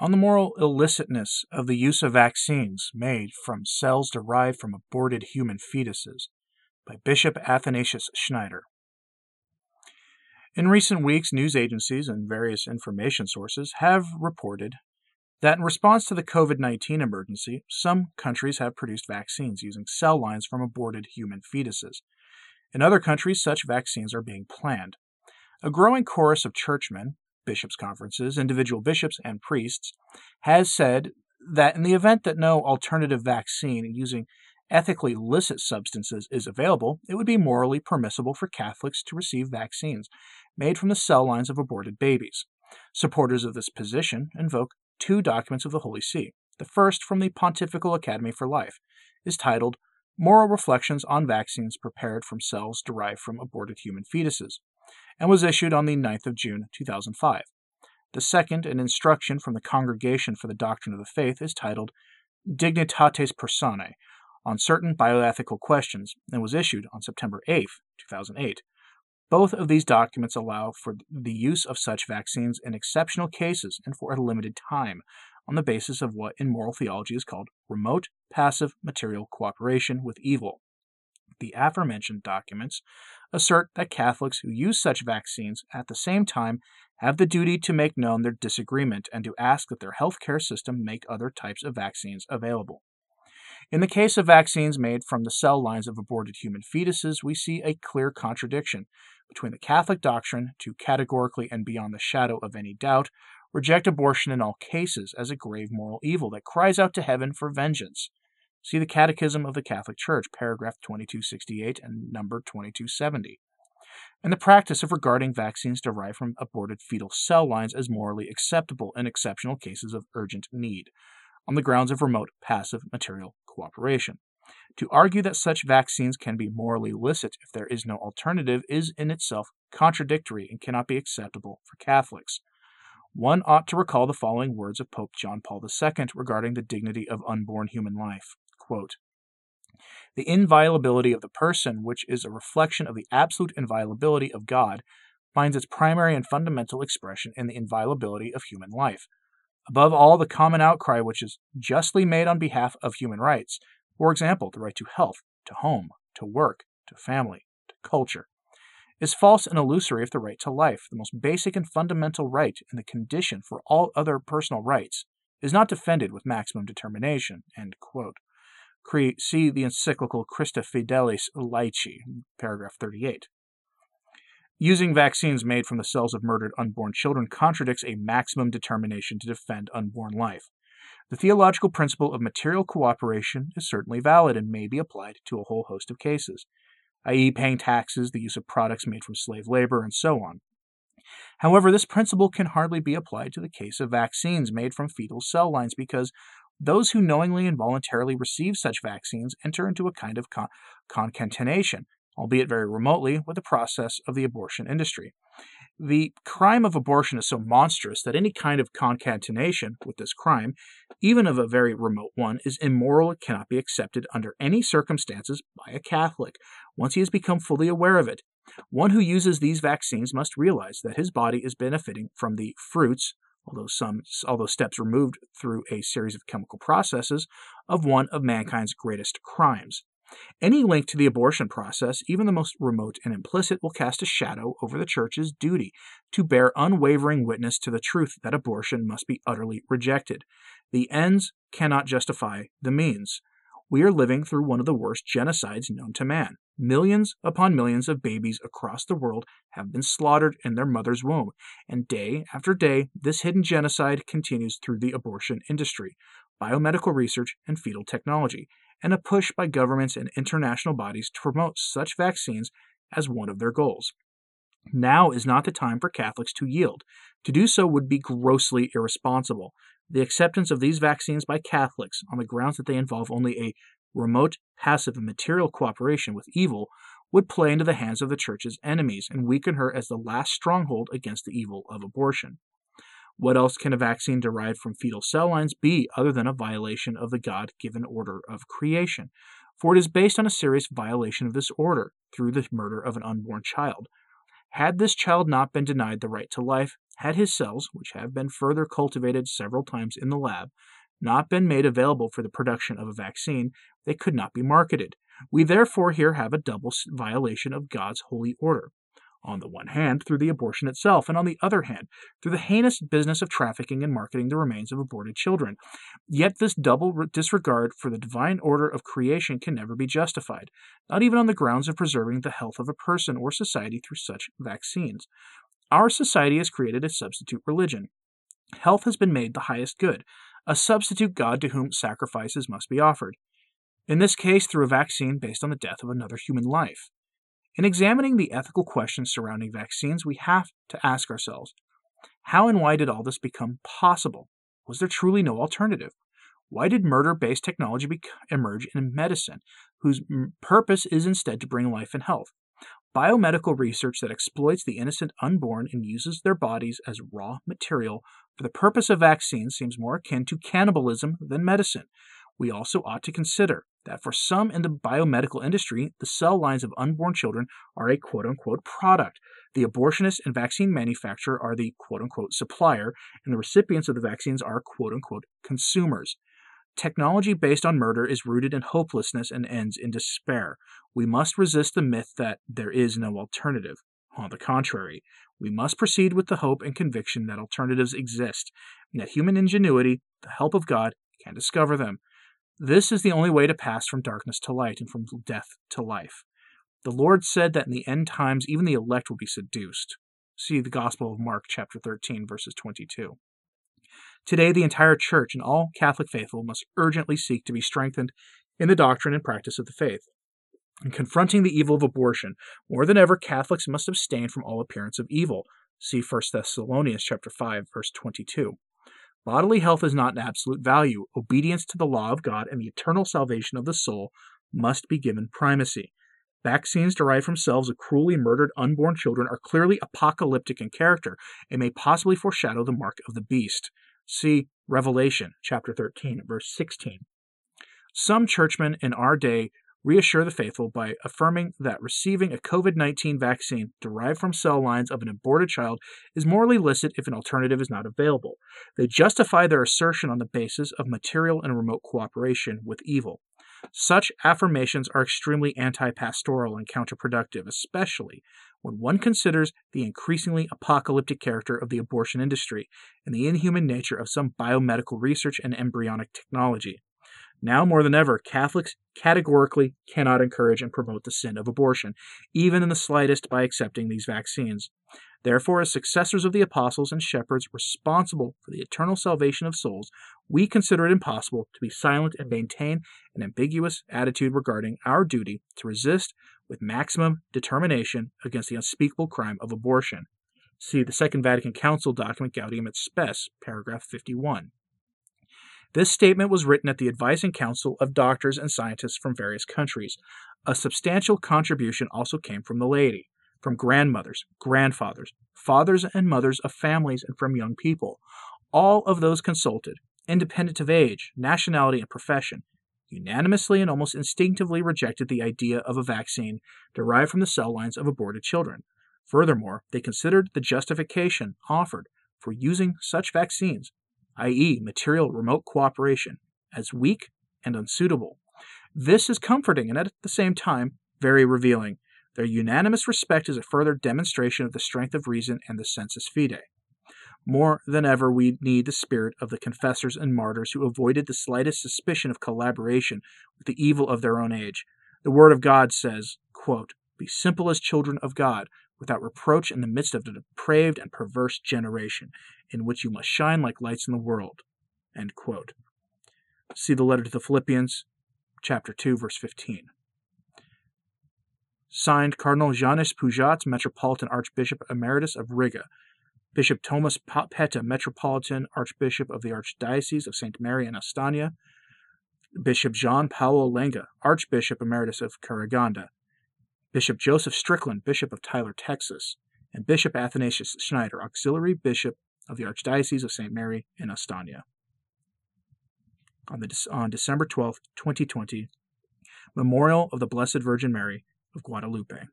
on the moral illicitness of the use of vaccines made from cells derived from aborted human fetuses by Bishop Athanasius Schneider. In recent weeks, news agencies and various information sources have reported that in response to the COVID 19 emergency, some countries have produced vaccines using cell lines from aborted human fetuses. In other countries, such vaccines are being planned. A growing chorus of churchmen, bishops' conferences, individual bishops, and priests has said that in the event that no alternative vaccine using ethically licit substances is available, it would be morally permissible for Catholics to receive vaccines made from the cell lines of aborted babies. Supporters of this position invoke two documents of the Holy See. The first, from the Pontifical Academy for Life, is titled Moral Reflections on Vaccines Prepared from Cells Derived from Aborted Human Fetuses, and was issued on the 9th of June 2005. The second, an instruction from the Congregation for the Doctrine of the Faith, is titled Dignitas Personae on certain bioethical questions and was issued on September 8, 2008. Both of these documents allow for the use of such vaccines in exceptional cases and for a limited time on the basis of what in moral theology is called remote passive material cooperation with evil. The aforementioned documents assert that Catholics who use such vaccines at the same time have the duty to make known their disagreement and to ask that their healthcare system make other types of vaccines available. In the case of vaccines made from the cell lines of aborted human fetuses, we see a clear contradiction between the Catholic doctrine to categorically and beyond the shadow of any doubt reject abortion in all cases as a grave moral evil that cries out to heaven for vengeance. See the Catechism of the Catholic Church, paragraph 2268 and number 2270. And the practice of regarding vaccines derived from aborted fetal cell lines as morally acceptable in exceptional cases of urgent need, on the grounds of remote passive material cooperation. To argue that such vaccines can be morally licit if there is no alternative is in itself contradictory and cannot be acceptable for Catholics. One ought to recall the following words of Pope John Paul II regarding the dignity of unborn human life. Quote, the inviolability of the person, which is a reflection of the absolute inviolability of God, finds its primary and fundamental expression in the inviolability of human life. Above all, the common outcry which is justly made on behalf of human rights, for example, the right to health, to home, to work, to family, to culture, is false and illusory if the right to life, the most basic and fundamental right and the condition for all other personal rights, is not defended with maximum determination. See the encyclical Christifideles Laici, paragraph 38. Using vaccines made from the cells of murdered unborn children contradicts a maximum determination to defend unborn life. The theological principle of material cooperation is certainly valid and may be applied to a whole host of cases, i.e., paying taxes, the use of products made from slave labor, and so on. However, this principle can hardly be applied to the case of vaccines made from fetal cell lines because those who knowingly and voluntarily receive such vaccines enter into a kind of con- concatenation, albeit very remotely, with the process of the abortion industry. The crime of abortion is so monstrous that any kind of concatenation with this crime, even of a very remote one, is immoral and cannot be accepted under any circumstances by a Catholic, once he has become fully aware of it. One who uses these vaccines must realize that his body is benefiting from the fruits, although some although steps removed through a series of chemical processes, of one of mankind's greatest crimes. Any link to the abortion process, even the most remote and implicit, will cast a shadow over the Church's duty to bear unwavering witness to the truth that abortion must be utterly rejected. The ends cannot justify the means. We are living through one of the worst genocides known to man. Millions upon millions of babies across the world have been slaughtered in their mother's womb, and day after day, this hidden genocide continues through the abortion industry, biomedical research, and fetal technology and a push by governments and international bodies to promote such vaccines as one of their goals. Now is not the time for Catholics to yield. To do so would be grossly irresponsible. The acceptance of these vaccines by Catholics on the grounds that they involve only a remote, passive, and material cooperation with evil would play into the hands of the Church's enemies and weaken her as the last stronghold against the evil of abortion. What else can a vaccine derived from fetal cell lines be other than a violation of the God given order of creation? For it is based on a serious violation of this order through the murder of an unborn child. Had this child not been denied the right to life, had his cells, which have been further cultivated several times in the lab, not been made available for the production of a vaccine, they could not be marketed. We therefore here have a double violation of God's holy order on the one hand, through the abortion itself, and on the other hand, through the heinous business of trafficking and marketing the remains of aborted children. Yet this double disregard for the divine order of creation can never be justified, not even on the grounds of preserving the health of a person or society through such vaccines. Our society has created a substitute religion. Health has been made the highest good, a substitute God to whom sacrifices must be offered. In this case, through a vaccine based on the death of another human life. In examining the ethical questions surrounding vaccines, we have to ask ourselves how and why did all this become possible? Was there truly no alternative? Why did murder based technology be- emerge in medicine, whose m- purpose is instead to bring life and health? Biomedical research that exploits the innocent unborn and uses their bodies as raw material for the purpose of vaccines seems more akin to cannibalism than medicine. We also ought to consider that for some in the biomedical industry, the cell lines of unborn children are a quote unquote product. The abortionist and vaccine manufacturer are the quote unquote supplier, and the recipients of the vaccines are quote unquote consumers. Technology based on murder is rooted in hopelessness and ends in despair. We must resist the myth that there is no alternative. On the contrary, we must proceed with the hope and conviction that alternatives exist, and that human ingenuity, the help of God, can discover them. This is the only way to pass from darkness to light and from death to life. The Lord said that in the end times even the elect will be seduced. See the Gospel of Mark, chapter 13, verses 22. Today, the entire church and all Catholic faithful must urgently seek to be strengthened in the doctrine and practice of the faith. In confronting the evil of abortion, more than ever, Catholics must abstain from all appearance of evil. See 1 Thessalonians chapter 5, verse 22. Bodily health is not an absolute value. Obedience to the law of God and the eternal salvation of the soul must be given primacy. Vaccines derived from cells of cruelly murdered unborn children are clearly apocalyptic in character and may possibly foreshadow the mark of the beast. See Revelation chapter 13, verse 16. Some churchmen in our day reassure the faithful by affirming that receiving a COVID 19 vaccine derived from cell lines of an aborted child is morally licit if an alternative is not available. They justify their assertion on the basis of material and remote cooperation with evil. Such affirmations are extremely anti pastoral and counterproductive, especially when one considers the increasingly apocalyptic character of the abortion industry and the inhuman nature of some biomedical research and embryonic technology. Now more than ever, Catholics categorically cannot encourage and promote the sin of abortion, even in the slightest, by accepting these vaccines. Therefore, as successors of the apostles and shepherds responsible for the eternal salvation of souls, we consider it impossible to be silent and maintain an ambiguous attitude regarding our duty to resist with maximum determination against the unspeakable crime of abortion. See the Second Vatican Council document Gaudium et Spes, paragraph 51. This statement was written at the advice and counsel of doctors and scientists from various countries. A substantial contribution also came from the laity, from grandmothers, grandfathers, fathers and mothers of families, and from young people. All of those consulted, independent of age, nationality, and profession, unanimously and almost instinctively rejected the idea of a vaccine derived from the cell lines of aborted children. Furthermore, they considered the justification offered for using such vaccines i.e., material remote cooperation, as weak and unsuitable. This is comforting and at the same time very revealing. Their unanimous respect is a further demonstration of the strength of reason and the sensus fidei. More than ever, we need the spirit of the confessors and martyrs who avoided the slightest suspicion of collaboration with the evil of their own age. The Word of God says, quote, Be simple as children of God, without reproach in the midst of a depraved and perverse generation, in which you must shine like lights in the world. See the letter to the Philippians, chapter 2, verse 15. Signed Cardinal Janis Pujats, Metropolitan Archbishop Emeritus of Riga, Bishop Thomas Peta, Metropolitan Archbishop of the Archdiocese of St. Mary in Astana, Bishop John Paolo Lenga, Archbishop Emeritus of Karaganda, Bishop Joseph Strickland, Bishop of Tyler, Texas, and Bishop Athanasius Schneider, Auxiliary Bishop of the Archdiocese of St. Mary in Astana. On, the, on December 12, 2020, Memorial of the Blessed Virgin Mary of Guadalupe.